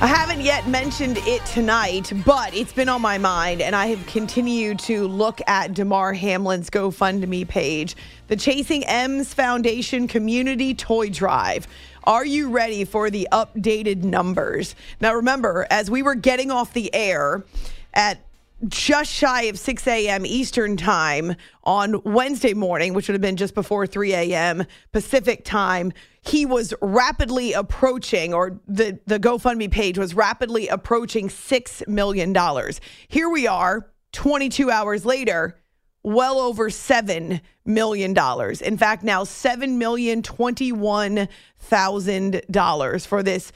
I haven't yet mentioned it tonight, but it's been on my mind, and I have continued to look at Damar Hamlin's GoFundMe page, the Chasing M's Foundation Community Toy Drive. Are you ready for the updated numbers? Now, remember, as we were getting off the air at just shy of 6 a.m. Eastern Time on Wednesday morning, which would have been just before 3 a.m. Pacific Time, he was rapidly approaching, or the, the GoFundMe page was rapidly approaching $6 million. Here we are, 22 hours later, well over $7 million. In fact, now $7,021,000 for this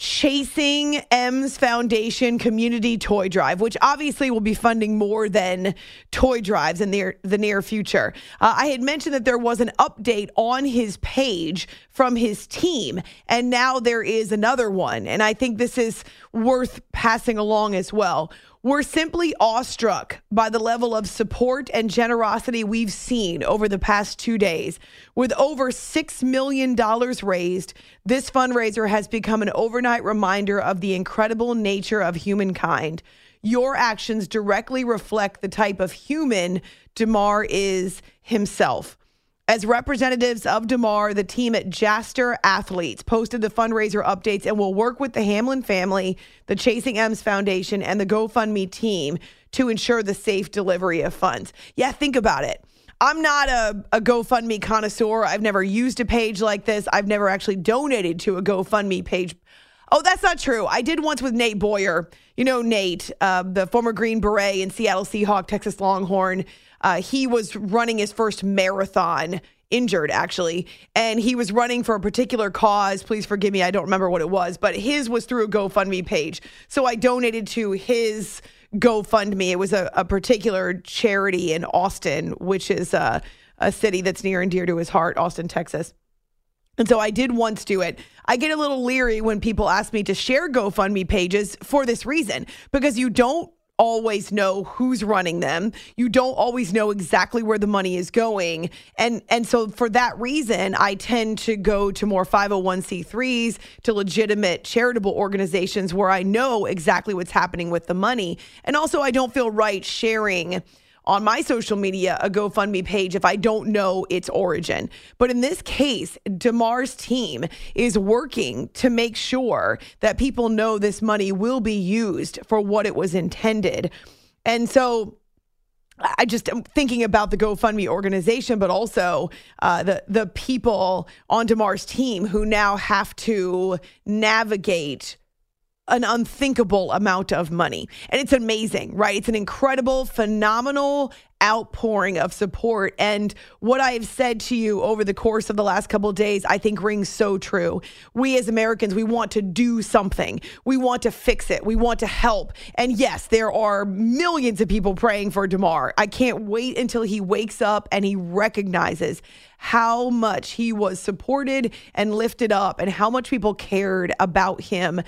Chasing M's Foundation Community Toy Drive, which obviously will be funding more than toy drives in the, the near future. Uh, I had mentioned that there was an update on his page from his team, and now there is another one. And I think this is worth passing along as well. We're simply awestruck by the level of support and generosity we've seen over the past two days. With over $6 million raised, this fundraiser has become an overnight reminder of the incredible nature of humankind. Your actions directly reflect the type of human Damar is himself. As representatives of Damar, the team at Jaster Athletes posted the fundraiser updates and will work with the Hamlin family, the Chasing M's Foundation, and the GoFundMe team to ensure the safe delivery of funds. Yeah, think about it. I'm not a, a GoFundMe connoisseur. I've never used a page like this. I've never actually donated to a GoFundMe page. Oh, that's not true. I did once with Nate Boyer. You know, Nate, uh, the former Green Beret and Seattle Seahawk, Texas Longhorn. Uh, he was running his first marathon injured actually and he was running for a particular cause. Please forgive me i don't remember what it was but his was through a gofundme page. So i donated to his gofundme. It was a, a particular charity in austin which is a, a city that's near and dear to his heart austin texas. And so I did once do it. I get a little leery when people ask me to share GoFundMe pages for this reason, because you don't always know who's running them. You don't always know exactly where the money is going. And and so for that reason, I tend to go to more 501c3s, to legitimate charitable organizations where I know exactly what's happening with the money. And also I don't feel right sharing on my social media a GoFundMe page if I don't know its origin. But in this case, Damar's team is working to make sure that people know this money will be used for what it was intended. And so I just am thinking about the GoFundMe organization, but also uh, the the people on Damar's team who now have to navigate an unthinkable amount of money. And it's amazing, right? It's an incredible, phenomenal outpouring of support. And what I have said to you over the course of the last couple days, I think rings so true. We as Americans, we want to do something. We want to fix it. We want to help. And yes, there are millions of people praying for Damar. I can't wait until he wakes up and he recognizes how much he was supported and lifted up and how much people cared about him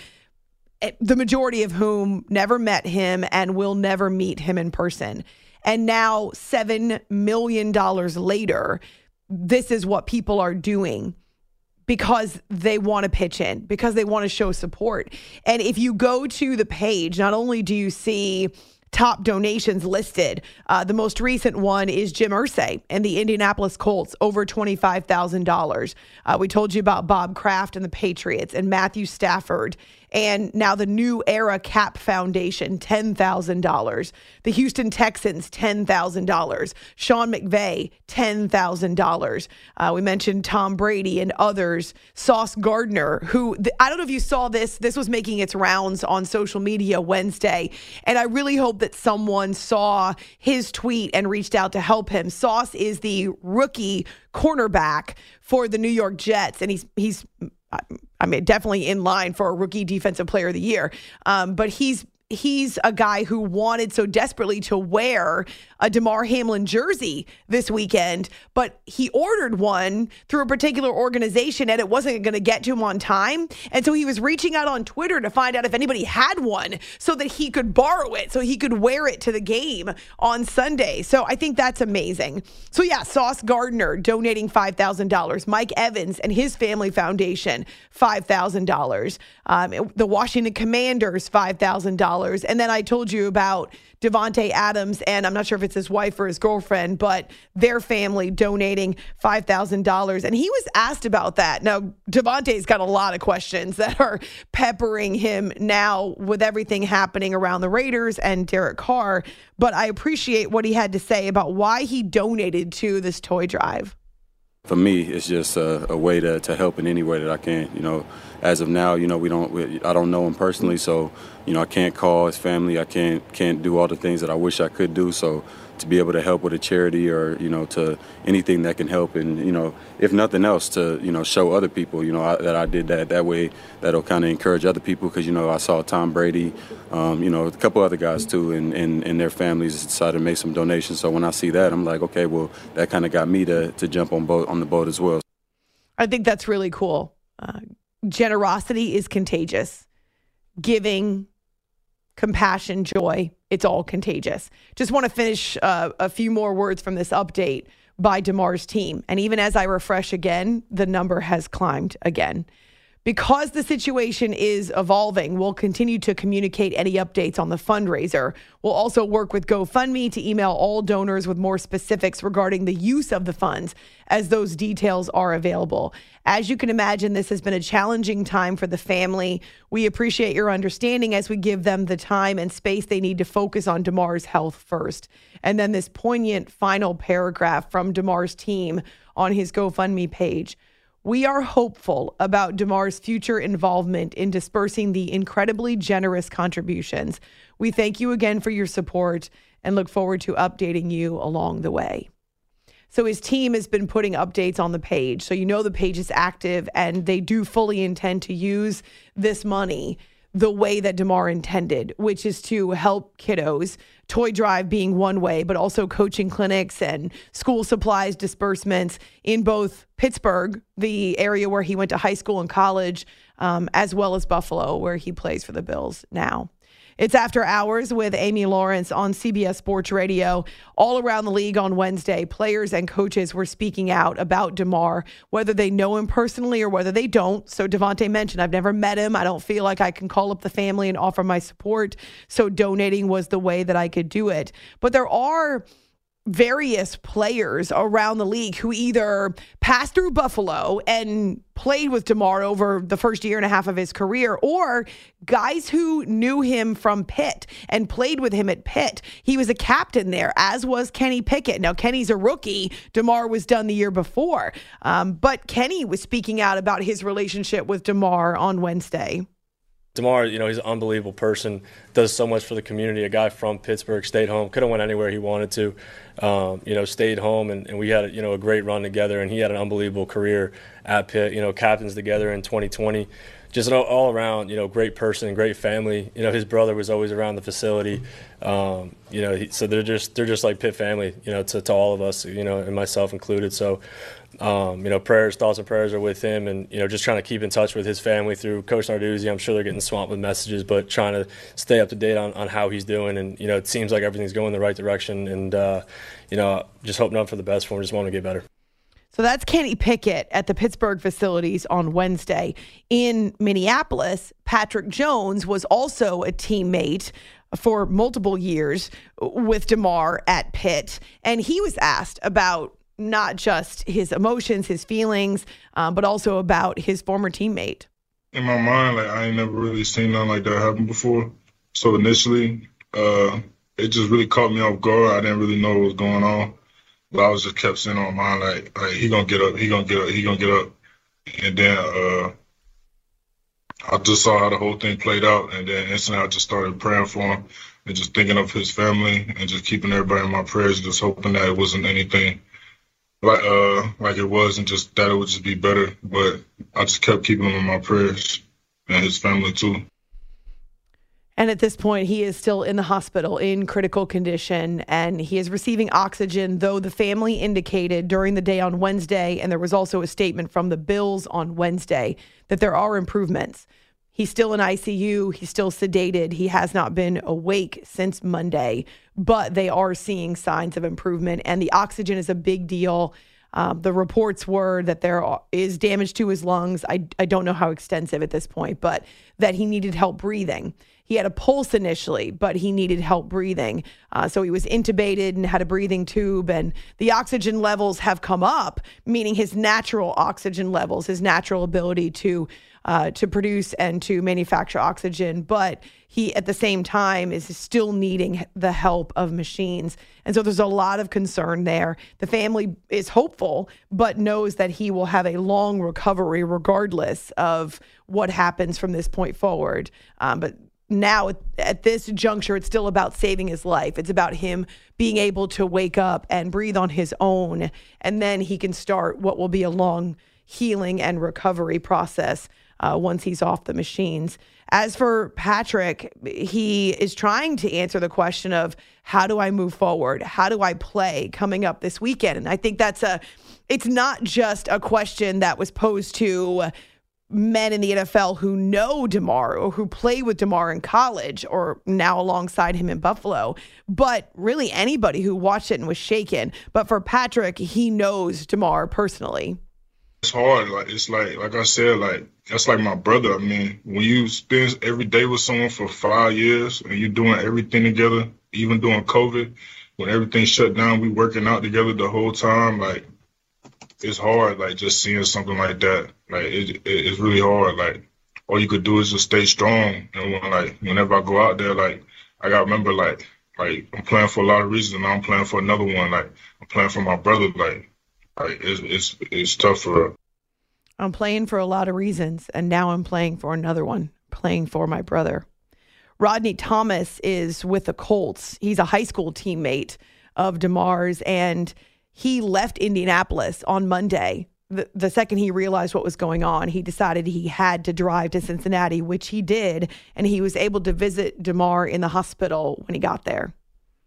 the majority of whom never met him and will never meet him in person. And now, $7 million later, this is what people are doing because they want to pitch in, because they want to show support. And if you go to the page, not only do you see top donations listed. Uh, the most recent one is Jim Irsay and the Indianapolis Colts, over $25,000. Uh, we told you about Bob Kraft and the Patriots and Matthew Stafford And now the New Era Cap Foundation, $10,000. The Houston Texans, $10,000. Sean McVay, $10,000. Uh, we mentioned Tom Brady and others. Sauce Gardner, who I don't know if you saw this, this was making its rounds on social media Wednesday. And I really hope that someone saw his tweet and reached out to help him. Sauce is the rookie cornerback for the New York Jets, and he's he's I mean, definitely in line for a rookie defensive player of the year. Um, but he's he's a guy who wanted so desperately to wear a Damar Hamlin jersey this weekend, but he ordered one through a particular organization and it wasn't going to get to him on time. And so he was reaching out on Twitter to find out if anybody had one so that he could borrow it, so he could wear it to the game on Sunday. So I think that's amazing. So yeah, Sauce Gardner donating $5,000. Mike Evans and his family foundation, $5,000. Um, the Washington Commanders, $5,000. And then I told you about Davante Adams, and I'm not sure if it's his wife or his girlfriend, but their family donating $5,000. And he was asked about that. Now, Davante's got a lot of questions that are peppering him now with everything happening around the Raiders and Derek Carr. But I appreciate what he had to say about why he donated to this toy drive. For me, it's just a, a, way to, to help in any way that I can. You know, as of now, you know, we don't, we, I don't know him personally, so you know, I can't call his family. I can't can't do all the things that I wish I could do. So to be able to help with a charity or you know to anything that can help and you know if nothing else to you know show other people you know I, that I did that that way that'll kind of encourage other people because you know I saw Tom Brady um, you know a couple other guys too and, and and their families decided to make some donations so when I see that I'm like okay well that kind of got me to to jump on boat on the boat as well. I think that's really cool. Uh, generosity is contagious. Giving compassion, joy. It's all contagious. Just want to finish uh, a few more words from this update by Damar's team. And even as I refresh again, the number has climbed again. Because the situation is evolving, we'll continue to communicate any updates on the fundraiser. We'll also work with GoFundMe to email all donors with more specifics regarding the use of the funds as those details are available. As you can imagine, this has been a challenging time for the family. We appreciate your understanding as we give them the time and space they need to focus on Damar's health first. And then this poignant final paragraph from Damar's team on his GoFundMe page. We are hopeful about Damar's future involvement in dispersing the incredibly generous contributions. We thank you again for your support and look forward to updating you along the way. So his team has been putting updates on the page. So you know the page is active and they do fully intend to use this money the way that Damar intended, which is to help kiddos. Toy drive being one way, but also coaching clinics and school supplies disbursements in both Pittsburgh, the area where he went to high school and college, um, as well as Buffalo, where he plays for the Bills now. It's After Hours with Amy Lawrence on CBS Sports Radio. All around the league on Wednesday, players and coaches were speaking out about Damar, whether they know him personally or whether they don't. So Davante mentioned, I've never met him. I don't feel like I can call up the family and offer my support. So donating was the way that I could do it. But there are various players around the league who either passed through Buffalo and played with Damar over the first year and a half of his career, or guys who knew him from Pitt and played with him at Pitt. He was a captain there, as was Kenny Pickett. Now, Kenny's a rookie. Damar was done the year before. Um, but Kenny was speaking out about his relationship with Damar on Wednesday. Damar, you know, he's an unbelievable person. Does so much for the community. A guy from Pittsburgh, stayed home, could have went anywhere he wanted to. Um, you know, stayed home, and, and we had you know a great run together. And he had an unbelievable career at Pitt. You know, captains together in 2020. Just an all around, you know, great person, great family. You know, his brother was always around the facility. Um, you know, he, so they're just they're just like Pitt family. You know, to, to all of us. You know, and myself included. So um, you know, prayers, thoughts, and prayers are with him, and you know, just trying to keep in touch with his family through Coach Narduzzi. I'm sure they're getting swamped with messages, but trying to stay up to date on, on how he's doing. And you know, it seems like everything's going the right direction, and uh, you know, just hoping up for the best for him. Just want to get better. So that's Kenny Pickett at the Pittsburgh facilities on Wednesday. In Minneapolis, Patrick Jones was also a teammate for multiple years with Damar at Pitt, and he was asked about not just his emotions, his feelings, um, but also about his former teammate. In my mind, like I ain't never really seen nothing like that happen before. So initially, uh, it just really caught me off guard. I didn't really know what was going on, but I was just kept saying on my mind like, like he gonna get up, he gonna get up, he gonna get up, and then uh, I just saw how the whole thing played out, and then instantly I just started praying for him and just thinking of his family and just keeping everybody in my prayers, just hoping that it wasn't anything like uh like it was, and just that it would just be better. But I just kept keeping him in my prayers and his family too. And at this point, he is still in the hospital in critical condition and he is receiving oxygen, though the family indicated during the day on Wednesday, and there was also a statement from the Bills on Wednesday, that there are improvements. He's still in ICU. He's still sedated. He has not been awake since Monday, but they are seeing signs of improvement. And the oxygen is a big deal. Uh, the reports were that there is damage to his lungs. I, I don't know how extensive at this point, but that he needed help breathing. He had a pulse initially, but he needed help breathing. Uh, so he was intubated and had a breathing tube, and the oxygen levels have come up, meaning his natural oxygen levels, his natural ability to uh, to produce and to manufacture oxygen. But he, at the same time, is still needing the help of machines. And so there's a lot of concern there. The family is hopeful, but knows that he will have a long recovery regardless of what happens from this point forward. Um, but now at this juncture, it's still about saving his life. It's about him being able to wake up and breathe on his own. And then he can start what will be a long healing and recovery process uh, once he's off the machines. As for Patrick, he is trying to answer the question of how do I move forward? How do I play coming up this weekend? And I think that's a, it's not just a question that was posed to men in the NFL who know Damar or who played with Damar in college or now alongside him in Buffalo, but really anybody who watched it and was shaken. But for Patrick, he knows Damar personally. It's hard. Like it's like like I said, like that's like my brother. I mean, when you spend every day with someone for five years and you're doing everything together, even during COVID, when everything shut down, we working out together the whole time. Like it's hard, like just seeing something like that. Like it, it, it's really hard. Like all you could do is just stay strong. And when like whenever I go out there, like I got remember, like like I'm playing for a lot of reasons, and I'm playing for another one. Like I'm playing for my brother. Like like it's it's it's tough for. I'm playing for a lot of reasons, and now I'm playing for another one. Playing for my brother. Rodney Thomas is with the Colts. He's a high school teammate of Damar's, and he left Indianapolis on Monday. The, the second he realized what was going on, he decided he had to drive to Cincinnati, which he did, and he was able to visit Damar in the hospital when he got there.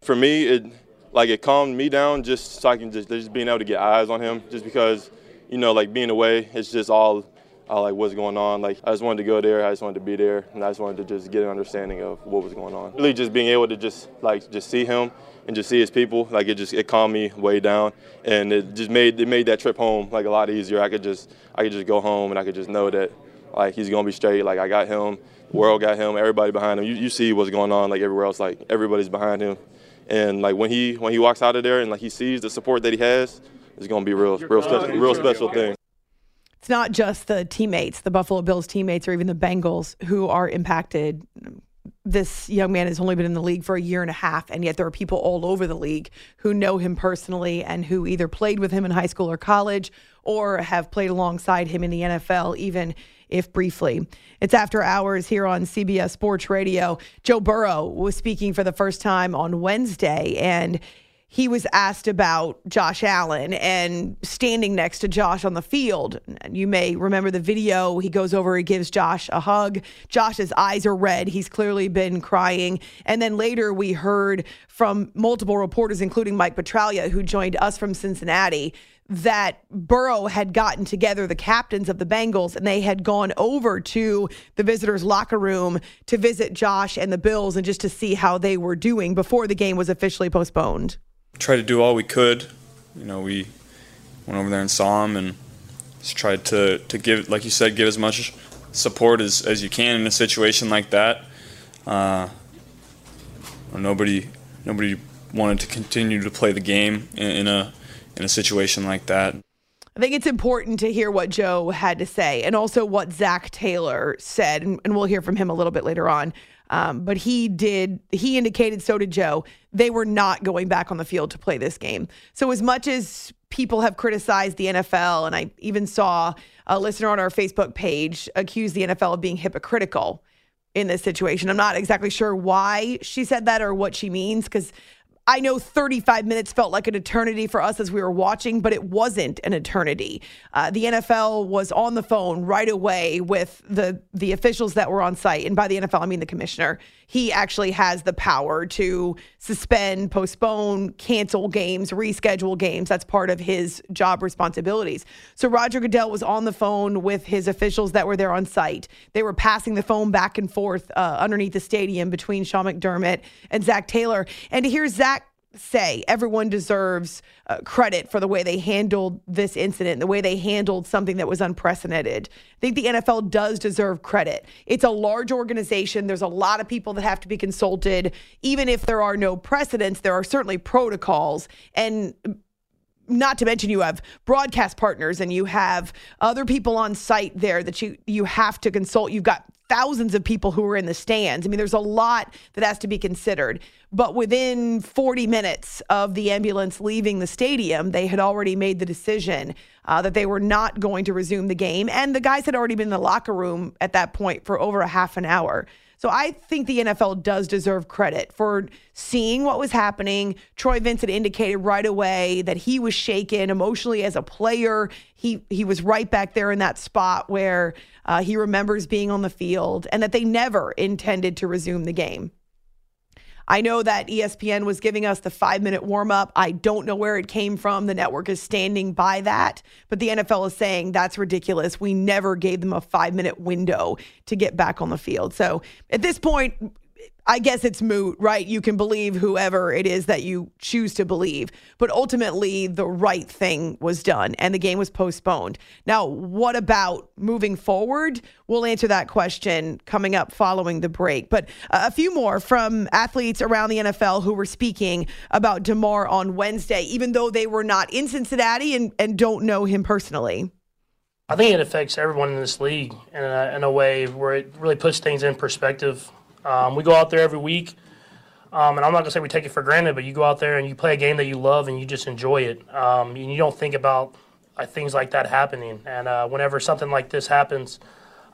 For me, it like it calmed me down just so I can just just being able to get eyes on him, just because you know like being away, it's just all all like what's going on. Like I just wanted to go there, I just wanted to be there, and I just wanted to just get an understanding of what was going on. Really, just being able to just like just see him and just see his people, like it just it calmed me way down, and it just made it made that trip home like a lot easier. I could just I could just go home and I could just know that like he's gonna be straight. Like I got him, world got him, everybody behind him. You, you see what's going on like everywhere else. Like everybody's behind him, and like when he when he walks out of there and like he sees the support that he has, it's gonna be real real special real special thing. It's not just the teammates, the Buffalo Bills teammates, or even the Bengals who are impacted this young man has only been in the league for a year and a half, and yet there are people all over the league who know him personally and who either played with him in high school or college or have played alongside him in the NFL, even if briefly. It's after hours here on CBS Sports Radio. Joe Burrow was speaking for the first time on Wednesday, and he was asked about Josh Allen and standing next to Josh on the field. You may remember the video. He goes over, he gives Josh a hug. Josh's eyes are red. He's clearly been crying. And then later we heard from multiple reporters, including Mike Petraglia, who joined us from Cincinnati, that Burrow had gotten together the captains of the Bengals and they had gone over to the visitors' locker room to visit Josh and the Bills and just to see how they were doing before the game was officially postponed tried to do all we could. You know, we went over there and saw him and just tried to, to give, like you said, give as much support as, as you can in a situation like that. Uh, nobody nobody wanted to continue to play the game in, in a in a situation like that. I think it's important to hear what Joe had to say and also what Zac Taylor said, and, and we'll hear from him a little bit later on. Um, but he did, he indicated, so did Joe, they were not going back on the field to play this game. So, as much as people have criticized the NFL, and I even saw a listener on our Facebook page accuse the NFL of being hypocritical in this situation. I'm not exactly sure why she said that or what she means because I know 35 minutes felt like an eternity for us as we were watching, but it wasn't an eternity. Uh, the NFL was on the phone right away with the the officials that were on site, and by the NFL I mean the commissioner. He actually has the power to suspend, postpone, cancel games, reschedule games. That's part of his job responsibilities. So Roger Goodell was on the phone with his officials that were there on site. They were passing the phone back and forth uh, underneath the stadium between Sean McDermott and Zac Taylor, and to hear Zac say everyone deserves uh, credit for the way they handled this incident, the way they handled something that was unprecedented. I think the NFL does deserve credit. It's a large organization. There's a lot of people that have to be consulted. Even if there are no precedents, there are certainly protocols. And not to mention you have broadcast partners and you have other people on site there that you you have to consult. You've got thousands of people who are in the stands. I mean, there's a lot that has to be considered. But within 40 minutes of the ambulance leaving the stadium, they had already made the decision uh, that they were not going to resume the game. And the guys had already been in the locker room at that point for over a half an hour. So I think the NFL does deserve credit for seeing what was happening. Troy Vincent indicated right away that he was shaken emotionally as a player. He he was right back there in that spot where uh, he remembers being on the field, and that they never intended to resume the game. I know that ESPN was giving us the five minute warm up. I don't know where it came from. The network is standing by that, but the NFL is saying that's ridiculous. We never gave them a five minute window to get back on the field. So at this point, I guess it's moot, right? You can believe whoever it is that you choose to believe. But ultimately, the right thing was done and the game was postponed. Now, what about moving forward? We'll answer that question coming up following the break. But a few more from athletes around the NFL who were speaking about Damar on Wednesday, even though they were not in Cincinnati and, and don't know him personally. I think it affects everyone in this league in a, in a way where it really puts things in perspective. Um, we go out there every week, um, and I'm not gonna say we take it for granted, but you go out there and you play a game that you love and you just enjoy it, um, and you don't think about uh, things like that happening. And uh, whenever something like this happens,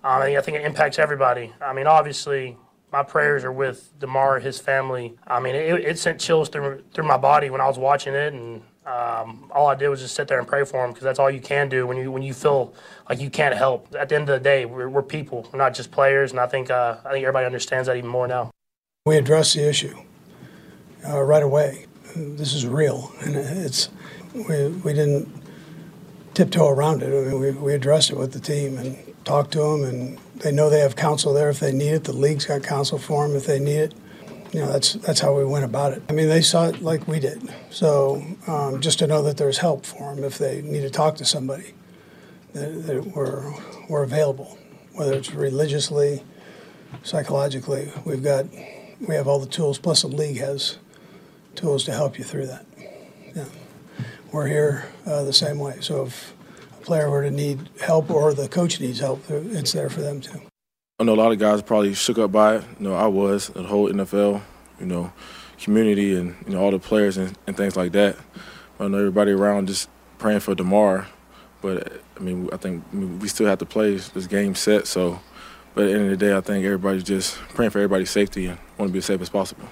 um, I think it impacts everybody. I mean, obviously, my prayers are with Damar, his family. I mean, it, it sent chills through through my body when I was watching it, and um, all I did was just sit there and pray for him because that's all you can do when you when you feel like you can't help. At the end of the day, we're, we're people, we're not just players, and I think uh, I think everybody understands that even more now. We addressed the issue uh, right away. This is real, and it's we we didn't tiptoe around it. I mean, we we addressed it with the team and talked to them, and they know they have counsel there if they need it. The league's got counsel for them if they need it you know that's that's how we went about it. I mean, they saw it like we did. So um, just to know that there's help for them if they need to talk to somebody, that, that we're we're available, whether it's religiously, psychologically. We've got we have all the tools. Plus, the league has tools to help you through that. Yeah, we're here uh, the same way. So if a player were to need help or the coach needs help, it's there for them too. I know a lot of guys probably shook up by it. You know, I was the whole NFL, you know, community and you know all the players and, and things like that. I know everybody around just praying for Damar, but I mean, I think I mean, we still have to play this game set. So, but at the end of the day, I think everybody's just praying for everybody's safety and want to be as safe as possible.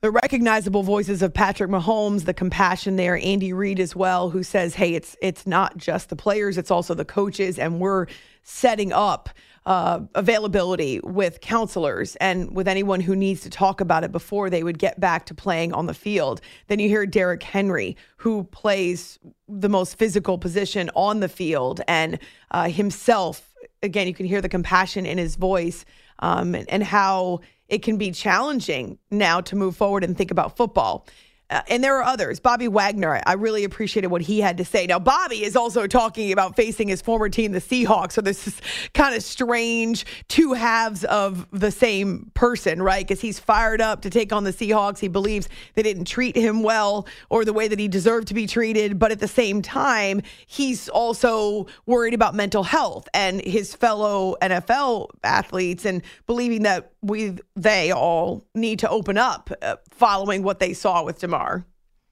The recognizable voices of Patrick Mahomes, the compassion there, Andy Reid as well, who says, "Hey, it's it's not just the players, it's also the coaches, and we're setting up." Uh, availability with counselors and with anyone who needs to talk about it before they would get back to playing on the field. Then you hear Derrick Henry, who plays the most physical position on the field, and uh, himself. Again, you can hear the compassion in his voice um, and, and how it can be challenging now to move forward and think about football. Uh, and there are others. Bobby Wagner, I really appreciated what he had to say. Now, Bobby is also talking about facing his former team, the Seahawks. So this is kind of strange two halves of the same person, right? Because he's fired up to take on the Seahawks. He believes they didn't treat him well or the way that he deserved to be treated. But at the same time, he's also worried about mental health and his fellow NFL athletes and believing that we they all need to open up uh, following what they saw with Damar.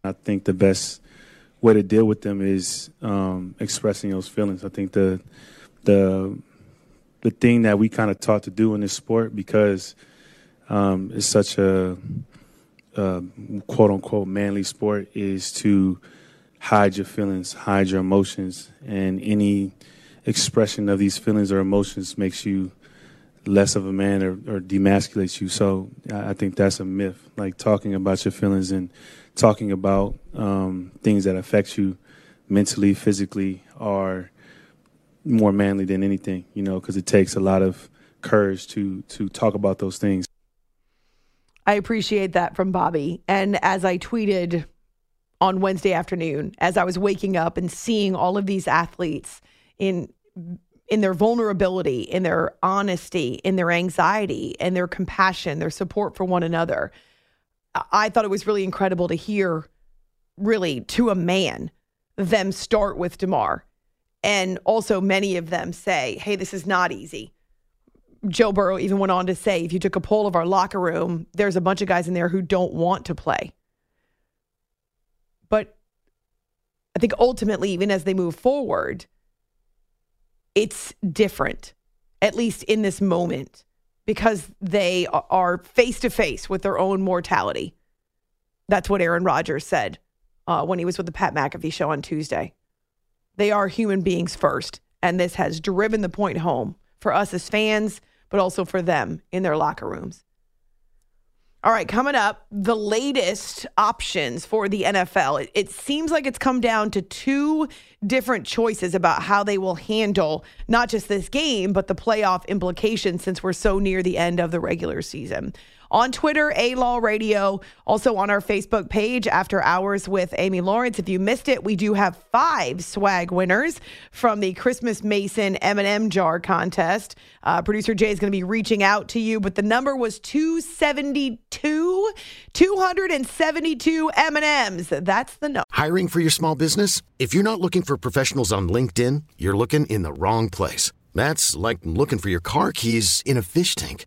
I think the best way to deal with them is um, expressing those feelings. I think the the the thing that we kind of taught to do in this sport because um, it's such a, a quote unquote manly sport is to hide your feelings, hide your emotions, and any expression of these feelings or emotions makes you less of a man or, or demasculates you. So I think that's a myth. Like talking about your feelings and talking about um, things that affect you mentally, physically, are more manly than anything. You know, because it takes a lot of courage to to talk about those things. I appreciate that from Bobby. And as I tweeted on Wednesday afternoon, as I was waking up and seeing all of these athletes in in their vulnerability, in their honesty, in their anxiety, and their compassion, their support for one another. I thought it was really incredible to hear, really, to a man, them start with Damar. And also, many of them say, hey, this is not easy. Joe Burrow even went on to say, if you took a poll of our locker room, there's a bunch of guys in there who don't want to play. But I think ultimately, even as they move forward, it's different, at least in this moment, because they are face to face with their own mortality. That's what Aaron Rodgers said uh, when he was with the Pat McAfee show on Tuesday. They are human beings first. And this has driven the point home for us as fans, but also for them in their locker rooms. All right, coming up, the latest options for the NFL. It, it, seems like it's come down to two different choices about how they will handle not just this game, but the playoff implications since we're so near the end of the regular season on Twitter, A Law Radio, also on our Facebook page, After Hours with Amy Lawrence. If you missed it, we do have five swag winners from the Christmas Mason M&M jar contest. Uh, Producer Jay is going to be reaching out to you, but the number was 272, 272 M&Ms. That's the number. Hiring for your small business? If you're not looking for professionals on LinkedIn, you're looking in the wrong place. That's like looking for your car keys in a fish tank.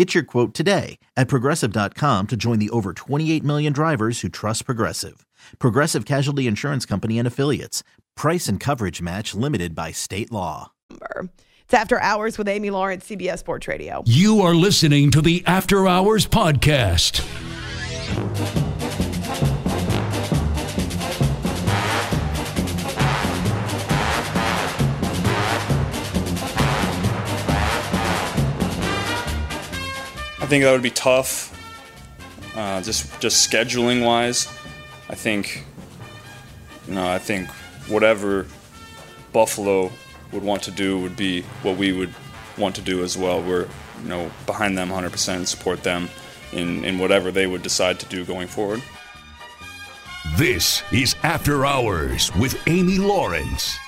Get your quote today at progressive.com to join the over 28 million drivers who trust Progressive. Progressive Casualty Insurance Company and Affiliates. Price and coverage match limited by state law. It's After Hours with Amy Lawrence, CBS Sports Radio. You are listening to the After Hours Podcast. Think that would be tough, uh, just just scheduling wise. I think, you know, I think whatever Buffalo would want to do would be what we would want to do as well. We're, you know, behind them 100% and support them in, in whatever they would decide to do going forward. This is After Hours with Amy Lawrence.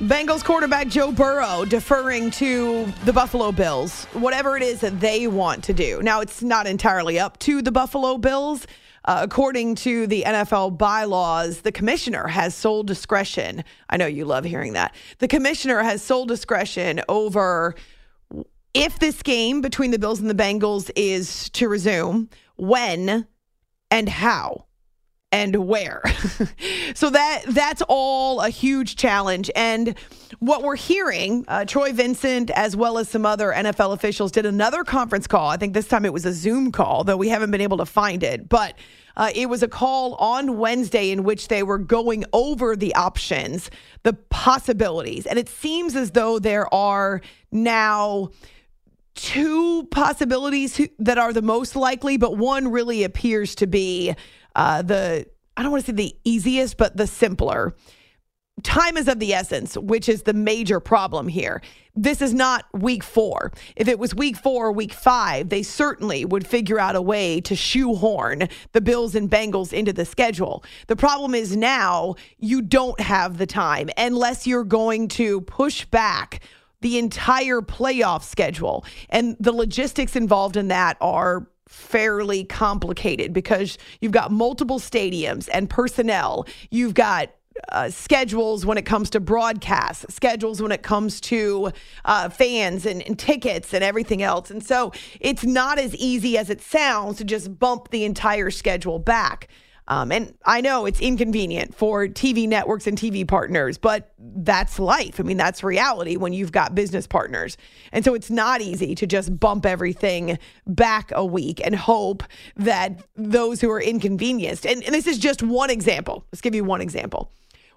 Bengals quarterback Joe Burrow deferring to the Buffalo Bills, whatever it is that they want to do. Now, it's not entirely up to the Buffalo Bills, Uh, according to the NFL bylaws, the commissioner has sole discretion. I know you love hearing that. The commissioner has sole discretion over if this game between the Bills and the Bengals is to resume, when and how and where. so that that's all a huge challenge. And what we're hearing, uh, Troy Vincent as well as some other NFL officials did another conference call. I think this time it was a Zoom call, though we haven't been able to find it. But uh, it was a call on Wednesday in which they were going over the options, the possibilities, and it seems as though there are now two possibilities that are the most likely, but one really appears to be uh, the, I don't want to say the easiest, but the simpler. Time is of the essence, which is the major problem here. This is not week four. If it was week four or week five, they certainly would figure out a way to shoehorn the Bills and Bengals into the schedule. The problem is now you don't have the time unless you're going to push back the entire playoff schedule. And the logistics involved in that are fairly complicated because you've got multiple stadiums and personnel. You've got uh, schedules when it comes to broadcasts, schedules when it comes to uh, fans and, and, tickets and everything else. And so it's not as easy as it sounds to just bump the entire schedule back. Um, and I know it's inconvenient for TV networks and TV partners, but that's life. I mean, that's reality when you've got business partners. And so it's not easy to just bump everything back a week and hope that those who are inconvenienced, and, and this is just one example. Let's give you one example.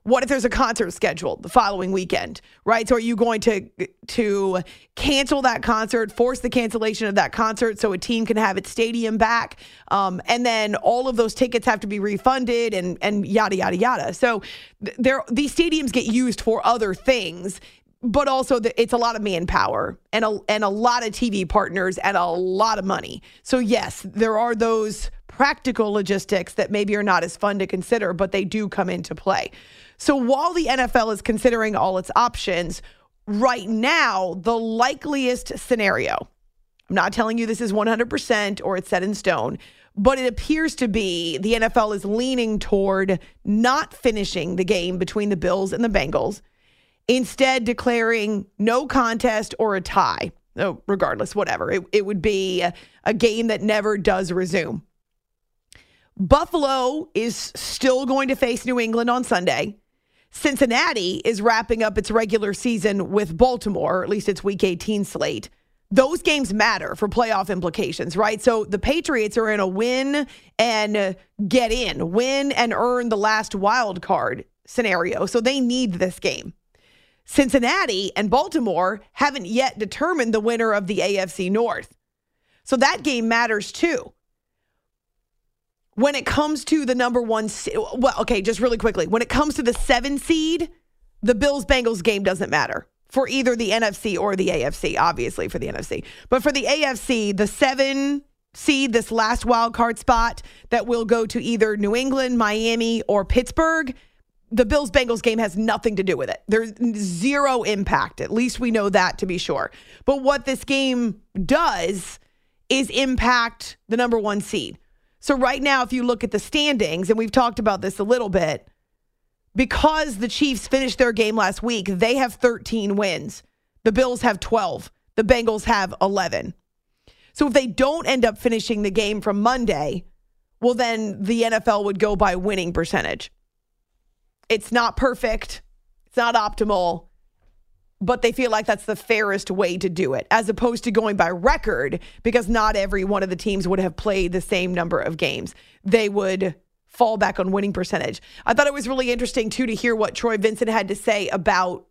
What if there's a concert scheduled the following weekend, right? So are you going to to cancel that concert, force the cancellation of that concert so a team can have its stadium back, um, and then all of those tickets have to be refunded and and yada yada yada. So there, these stadiums get used for other things but also the, it's a lot of manpower and a, and a lot of TV partners and a lot of money. So yes, there are those practical logistics that maybe are not as fun to consider, but they do come into play. So while the NFL is considering all its options, right now, the likeliest scenario, I'm not telling you this is 100% or it's set in stone, but it appears to be the NFL is leaning toward not finishing the game between the Bills and the Bengals, instead declaring no contest or a tie. No, regardless, whatever. It, it would be a, a game that never does resume. Buffalo is still going to face New England on Sunday. Cincinnati is wrapping up its regular season with Baltimore, or at least its week 18 slate. Those games matter for playoff implications, right? So the Patriots are in a win and get in, win and earn the last wild card scenario. So they need this game. Cincinnati and Baltimore haven't yet determined the winner of the AFC North. So that game matters too when it comes to the number one, well, okay, just really quickly, when it comes to the seven seed, the Bills Bengals game doesn't matter for either the NFC or the AFC, obviously for the NFC. But for the AFC, the seven seed, this last wild card spot that will go to either New England, Miami, or Pittsburgh, the Bills Bengals game has nothing to do with it. There's zero impact. At least we know that to be sure. But what this game does is impact the number one seed. So, right now, if you look at the standings, and we've talked about this a little bit, because the Chiefs finished their game last week, they have 13 wins. The Bills have 12. The Bengals have 11. So, if they don't end up finishing the game from Monday, well, then the NFL would go by winning percentage. It's not perfect, it's not optimal, but they feel like that's the fairest way to do it as opposed to going by record because not every one of the teams would have played the same number of games. They would fall back on winning percentage. I thought it was really interesting too to hear what Troy Vincent had to say about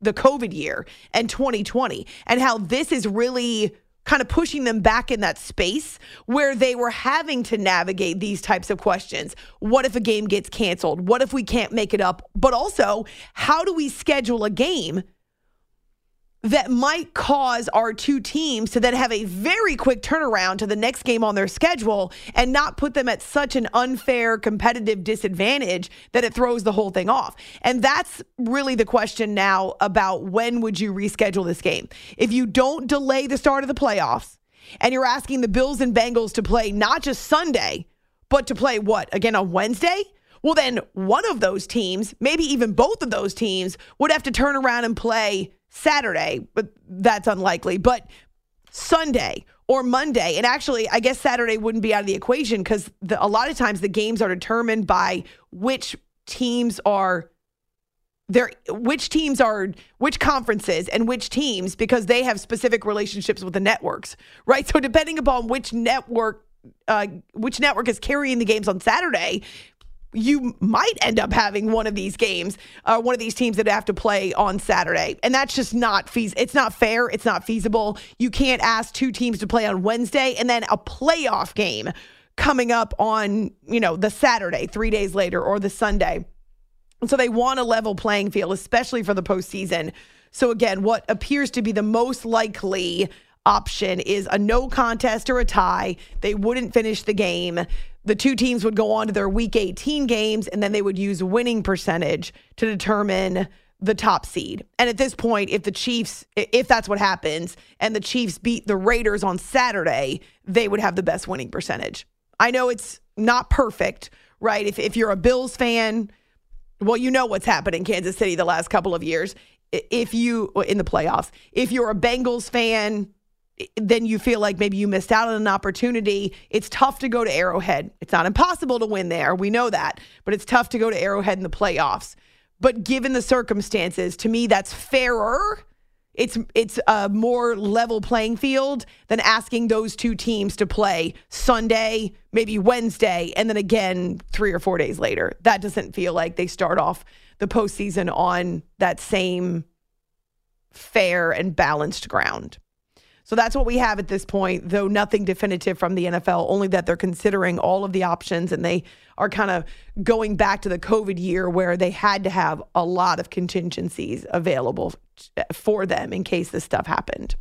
the COVID year and 2020 and how this is really kind of pushing them back in that space where they were having to navigate these types of questions. What if a game gets canceled? What if we can't make it up? But also, how do we schedule a game that might cause our two teams to then have a very quick turnaround to the next game on their schedule and not put them at such an unfair competitive disadvantage that it throws the whole thing off. And that's really the question now about when would you reschedule this game? If you don't delay the start of the playoffs and you're asking the Bills and Bengals to play not just Sunday, but to play what? Again on Wednesday? Well, then one of those teams, maybe even both of those teams, would have to turn around and play Saturday, but that's unlikely. But Sunday or Monday, and actually, I guess Saturday wouldn't be out of the equation because a lot of times the games are determined by which teams are there which teams are which conferences and which teams because they have specific relationships with the networks right so depending upon which network uh, which network is carrying the games on saturday you might end up having one of these games, uh, one of these teams that have to play on Saturday, and that's just not feas. It's not fair. It's not feasible. You can't ask two teams to play on Wednesday and then a playoff game coming up on you know the Saturday, three days later, or the Sunday. And so they want a level playing field, especially for the postseason. So again, what appears to be the most likely option is a no contest or a tie. They wouldn't finish the game the two teams would go on to their week 18 games and then they would use winning percentage to determine the top seed. And at this point, if the Chiefs, if that's what happens, and the Chiefs beat the Raiders on Saturday, they would have the best winning percentage. I know it's not perfect, right? If, if you're a Bills fan, well, you know what's happened in Kansas City the last couple of years. If you, in the playoffs, if you're a Bengals fan, then you feel like maybe you missed out on an opportunity. It's tough to go to Arrowhead. It's not impossible to win there. We know that, but it's tough to go to Arrowhead in the playoffs. But given the circumstances, to me, that's fairer. It's it's a more level playing field than asking those two teams to play Sunday, maybe Wednesday, and then again three or four days later. That doesn't feel like they start off the postseason on that same fair and balanced ground. So that's what we have at this point, though nothing definitive from the NFL, only that they're considering all of the options and they are kind of going back to the COVID year where they had to have a lot of contingencies available for them in case this stuff happened.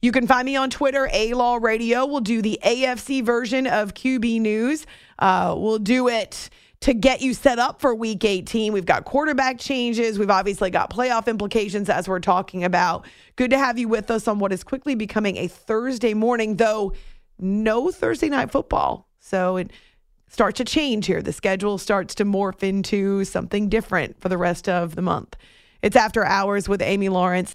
You can find me on Twitter, A Law Radio. We'll do the AFC version of QB News. Uh, we'll do it to get you set up for week 18. We've got quarterback changes. We've obviously got playoff implications as we're talking about. Good to have you with us on what is quickly becoming a Thursday morning, though no Thursday night football. So it starts to change here. The schedule starts to morph into something different for the rest of the month. It's after hours with Amy Lawrence.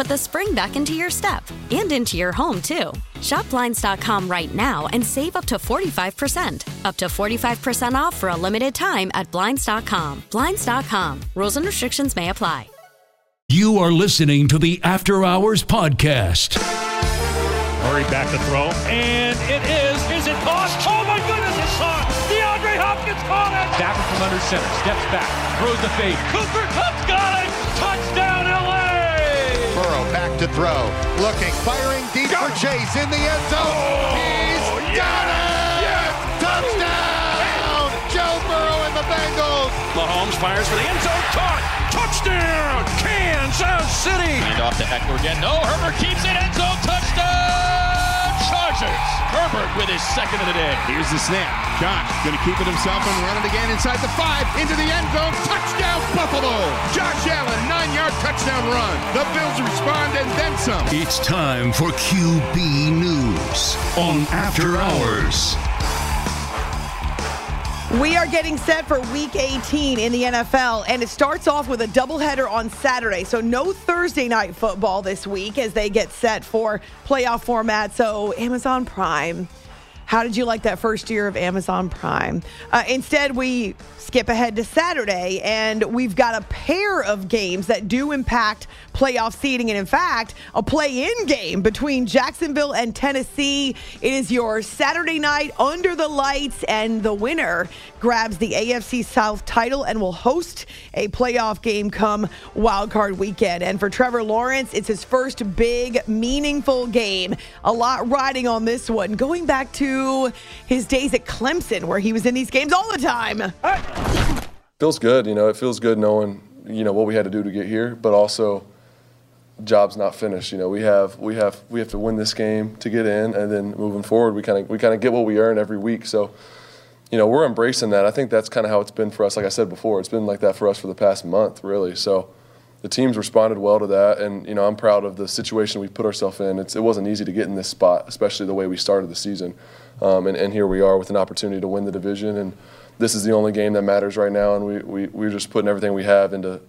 put the spring back into your step and into your home, too. Shop Blinds.com right now and save up to 45%. Up to 45% off for a limited time at Blinds.com. Blinds.com. Rules and restrictions may apply. You are listening to the After Hours Podcast. Murray back to throw, and it is. Is it caught? Oh my goodness, it's caught! DeAndre Hopkins caught it! Back from under center, steps back, throws the fade. Cooper Kupp's got it! To throw. Looking, firing deep for Chase in the end zone. Oh, He's got it! Yes. Touchdown! Joe Burrow and the Bengals. Mahomes fires for the end zone. Caught. Touchdown! Kansas City. And off to Ekeler again. No, Herbert keeps it. End zone. Touchdown! Chargers. Herbert with his second of the day. Here's the snap. Josh going to keep it himself and run it again inside the five, into the end zone. Touchdown, Buffalo. Josh Allen, nine-yard touchdown run. The Bills respond and then some. It's time for QB News on After Hours. We are getting set for week 18 in the NFL, and it starts off with a doubleheader on Saturday. So, no Thursday night football this week as they get set for playoff format. So, Amazon Prime. How did you like that first year of Amazon Prime? Uh, instead, we skip ahead to Saturday, and we've got a pair of games that do impact playoff seeding. And in fact, a play in game between Jacksonville and Tennessee. It is your Saturday night under the lights, and the winner grabs the AFC South title and will host a playoff game come wildcard weekend. And for Trevor Lawrence, it's his first big, meaningful game. A lot riding on this one, going back to his days at Clemson, where he was in these games all the time. Feels good, you know. It feels good knowing, you know, what we had to do to get here, but also job's not finished. You know, we have we have we have to win this game to get in, and then moving forward, we kind of we kind of get what we earn every week. So, you know, we're embracing that. I think that's kind of how it's been for us. Like I said before, it's been like that for us for the past month, really. So, the team's responded well to that, and you know, I'm proud of the situation we put ourselves in. It's, it wasn't easy to get in this spot, especially the way we started the season, um, and, and here we are with an opportunity to win the division and this is the only game that matters right now, and we, we, we're just putting everything we have into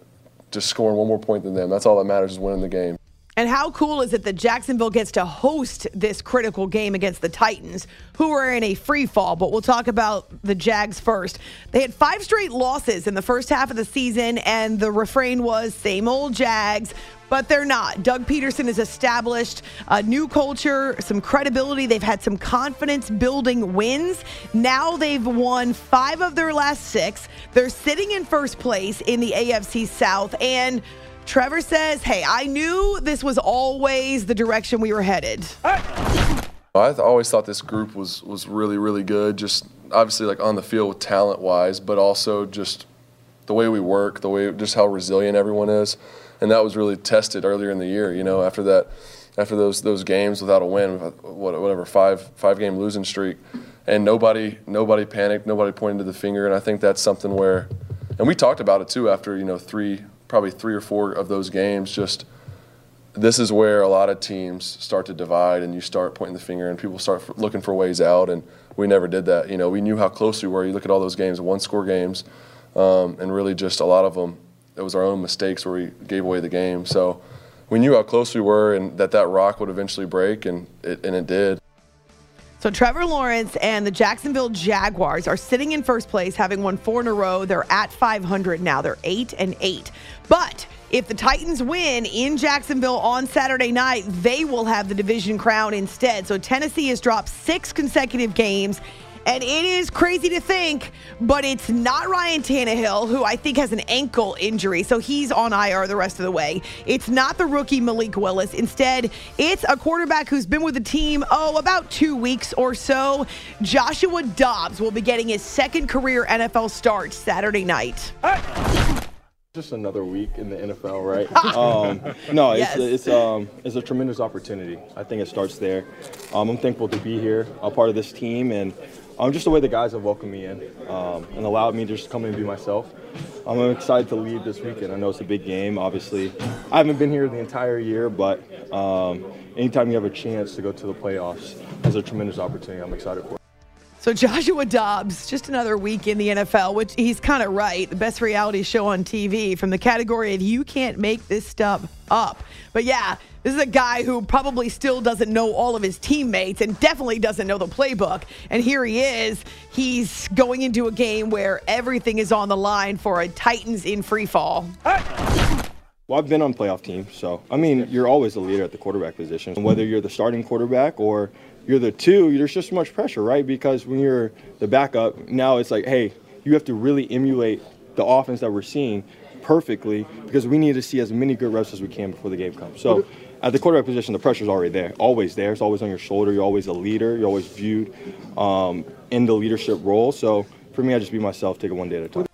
just scoring one more point than them. That's all that matters is winning the game. And how cool is it that Jacksonville gets to host this critical game against the Titans, who are in a free fall? But we'll talk about the Jags first. They had five straight losses in the first half of the season, and the refrain was same old Jags but they're not. Doug Pederson has established a new culture, some credibility. They've had some confidence building wins. Now they've won five of their last six. They're sitting in first place in the AFC South. And Trevor says, Hey, I knew this was always the direction we were headed. I always thought this group was, was really, really good. Just obviously, like on the field talent wise, but also just the way we work, the way just how resilient everyone is and that was really tested earlier in the year. You know, after that, after those those games without a win, whatever five five game losing streak, and nobody nobody panicked, nobody pointed to the finger, and I think that's something where, and we talked about it too after you know three probably three or four of those games just. This is where a lot of teams start to divide, and you start pointing the finger, and people start looking for ways out. And we never did that. You know, we knew how close we were. You look at all those games, one-score games, um, and really just a lot of them it was our own mistakes where we gave away the game. So we knew how close we were and that that rock would eventually break, and it, and it did. So Trevor Lawrence and the Jacksonville Jaguars are sitting in first place, having won four in a row. They're at 500 now. They're eight and eight. But if the Titans win in Jacksonville on Saturday night, they will have the division crown instead. So Tennessee has dropped six consecutive games and it is crazy to think, but it's not Ryan Tannehill, who I think has an ankle injury, so he's on IR the rest of the way. It's not the rookie Malik Willis. Instead, it's a quarterback who's been with the team, oh, about two weeks or so. Joshua Dobbs will be getting his second career NFL start Saturday night. Just another week in the NFL, right? um, no, yes. it's, it's, um, it's a tremendous opportunity. I think it starts there. Um, I'm thankful to be here, a part of this team, and um, just the way the guys have welcomed me in um, and allowed me to just come in and be myself. I'm excited to leave this weekend. I know it's a big game. Obviously, I haven't been here the entire year, but um, anytime you have a chance to go to the playoffs, is a tremendous opportunity. I'm excited for. So Joshua Dobbs, just another week in the NFL, which he's kind of right. The best reality show on TV from the category of you can't make this stuff up. But yeah, this is a guy who probably still doesn't know all of his teammates and definitely doesn't know the playbook. And here he is. He's going into a game where everything is on the line for a Titans in free fall. Well, I've been on playoff teams, so I mean, you're always the leader at the quarterback position. Whether you're the starting quarterback or you're the two, there's just so much pressure, right? Because when you're the backup, now it's like, hey, you have to really emulate the offense that we're seeing perfectly because we need to see as many good reps as we can before the game comes. So at the quarterback position, the pressure's already there, always there. It's always on your shoulder. You're always a leader. You're always viewed um, in the leadership role. So for me, I just be myself, take it one day at a time.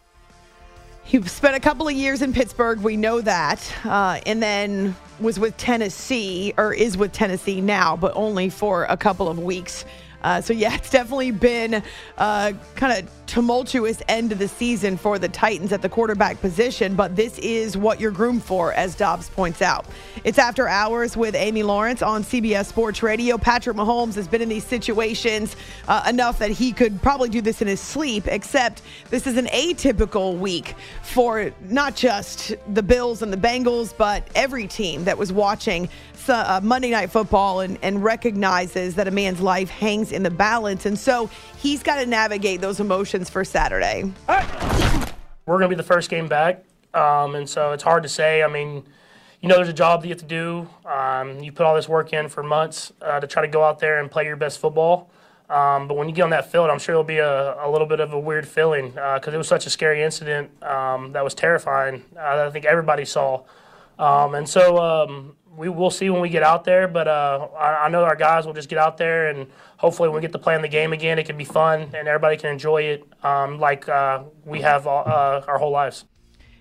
You've spent a couple of years in Pittsburgh. We know that. Uh, and then was with Tennessee, or is with Tennessee now, but only for a couple of weeks. Uh, so, yeah, it's definitely been uh, kind of tumultuous end of the season for the Titans at the quarterback position, but this is what you're groomed for, as Dobbs points out. It's after hours with Amy Lawrence on CBS Sports Radio. Patrick Mahomes has been in these situations uh, enough that he could probably do this in his sleep, except this is an atypical week for not just the Bills and the Bengals, but every team that was watching uh, Monday Night Football and, and recognizes that a man's life hangs in the balance. And so he's got to navigate those emotions for Saturday. We're going to be the first game back. Um, and so it's hard to say. I mean, you know, there's a job that you have to do. Um, you put all this work in for months uh, to try to go out there and play your best football. Um, but when you get on that field, I'm sure it'll be a, a little bit of a weird feeling because uh, it was such a scary incident um, that was terrifying. Uh, I think everybody saw. Um, and so um, we will see when we get out there. But uh, I, I, know our guys will just get out there, and hopefully, when we get to play in the game again, it can be fun and everybody can enjoy it um, like uh, we have all, uh, our whole lives.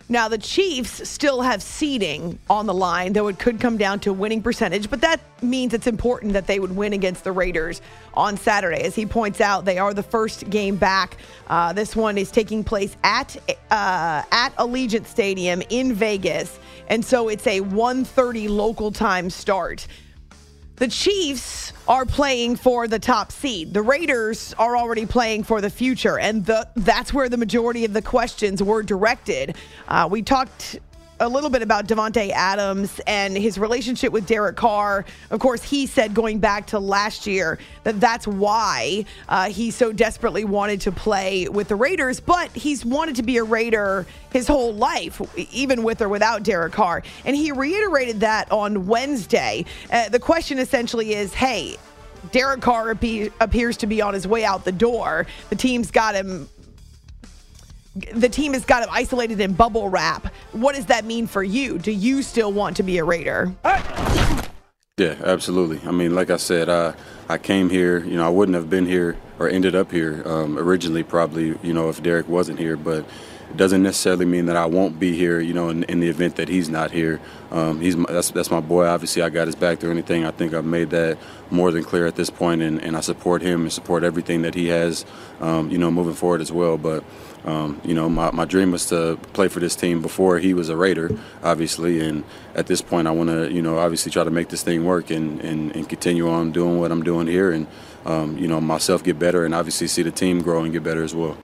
Now, the Chiefs still have seeding on the line, though it could come down to winning percentage, but that means it's important that they would win against the Raiders on Saturday. As he points out, they are the first game back. Uh, this one is taking place at, uh, at Allegiant Stadium in Vegas, and so it's a 1.30 local time start. The Chiefs are playing for the top seed. The Raiders are already playing for the future, and the, that's where the majority of the questions were directed. Uh, we talked a little bit about Davante Adams and his relationship with Derek Carr. Of course, he said going back to last year that that's why uh, he so desperately wanted to play with the Raiders, but he's wanted to be a Raider his whole life, even with or without Derek Carr. And he reiterated that on Wednesday. Uh, the question essentially is hey, Derek Carr appears to be on his way out the door. The team's got him the team has got him isolated in bubble wrap. What does that mean for you? Do you still want to be a Raider? Yeah, absolutely. I mean, like I said, I I came here. You know, I wouldn't have been here or ended up here um, originally, probably. You know, if Derek wasn't here, but doesn't necessarily mean that I won't be here. You know, in, in the event that he's not here, um, he's my, that's that's my boy. Obviously, I got his back through anything. I think I've made that more than clear at this point, and, and I support him and support everything that he has. Um, you know, moving forward as well, but. Um, you know, my, my dream was to play for this team before he was a Raider, obviously. And at this point, I want to, you know, obviously try to make this thing work and, and, and continue on doing what I'm doing here and, um, you know, myself get better and obviously see the team grow and get better as well.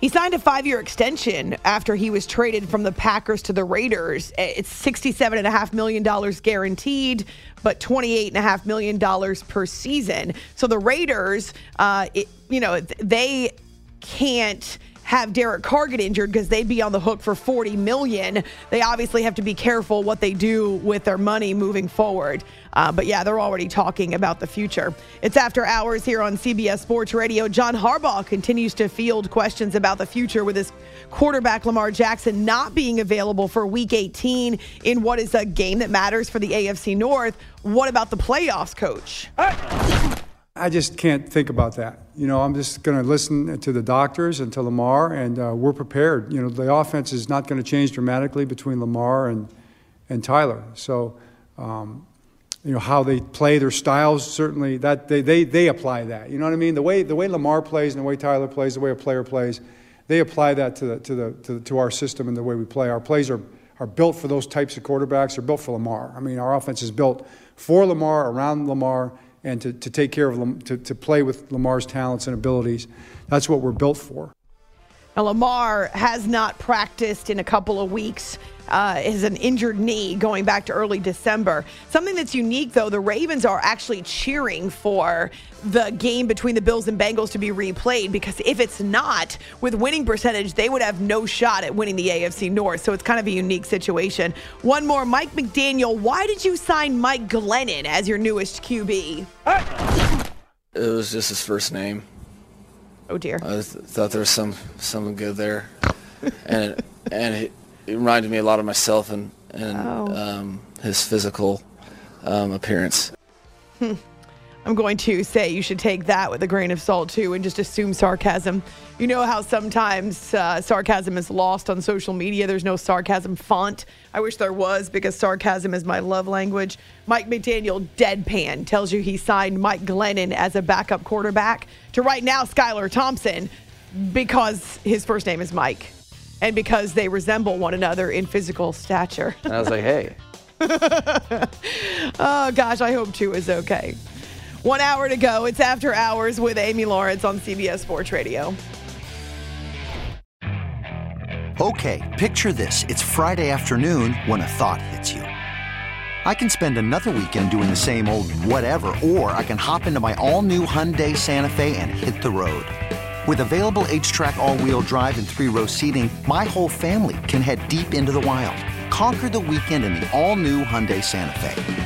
He signed a five year extension after he was traded from the Packers to the Raiders. It's $67.5 million guaranteed, but $28.5 million per season. So the Raiders, uh, it, you know, they can't have Derek Carr get injured because they'd be on the hook for 40 million. They obviously have to be careful what they do with their money moving forward. Uh, but yeah, they're already talking about the future. It's after hours here on CBS Sports Radio. John Harbaugh continues to field questions about the future with his quarterback Lamar Jackson not being available for week 18 in what is a game that matters for the AFC North. What about the playoffs, coach? I just can't think about that. You know, I'm just going to listen to the doctors and to Lamar, and uh, we're prepared. You know, the offense is not going to change dramatically between Lamar and and Tyler. So, um, you know, how they play their styles certainly that they, they they apply that. You know what I mean? The way the way Lamar plays and the way Tyler plays, the way a player plays, they apply that to the to the to, to our system and the way we play. Our plays are are built for those types of quarterbacks. They're built for Lamar. I mean, our offense is built for Lamar, around Lamar and to, to take care of to, to play with Lamar's talents and abilities. That's what we're built for. Lamar has not practiced in a couple of weeks. Uh, is an injured knee going back to early December. Something that's unique, though, the Ravens are actually cheering for the game between the Bills and Bengals to be replayed because if it's not, with winning percentage, they would have no shot at winning the AFC North. So it's kind of a unique situation. One more Mike McDaniel, why did you sign Mike Glennon as your newest QB? It was just his first name. Oh dear. I th- thought there was some something good there, and it, and it, it, reminded me a lot of myself and and oh. um, his physical um, appearance. I'm going to say you should take that with a grain of salt too and just assume sarcasm. You know how sometimes uh, sarcasm is lost on social media? There's no sarcasm font. I wish there was because sarcasm is my love language. Mike McDaniel deadpan tells you he signed Mike Glennon as a backup quarterback to right now Skylar Thompson because his first name is Mike and because they resemble one another in physical stature. And I was like, hey. oh gosh, I hope two is okay. One hour to go. It's after hours with Amy Lawrence on CBS Sports Radio. Okay, picture this. It's Friday afternoon when a thought hits you. I can spend another weekend doing the same old whatever, or I can hop into my all new Hyundai Santa Fe and hit the road. With available HTRAC, all wheel drive, and three row seating, my whole family can head deep into the wild. Conquer the weekend in the all new Hyundai Santa Fe.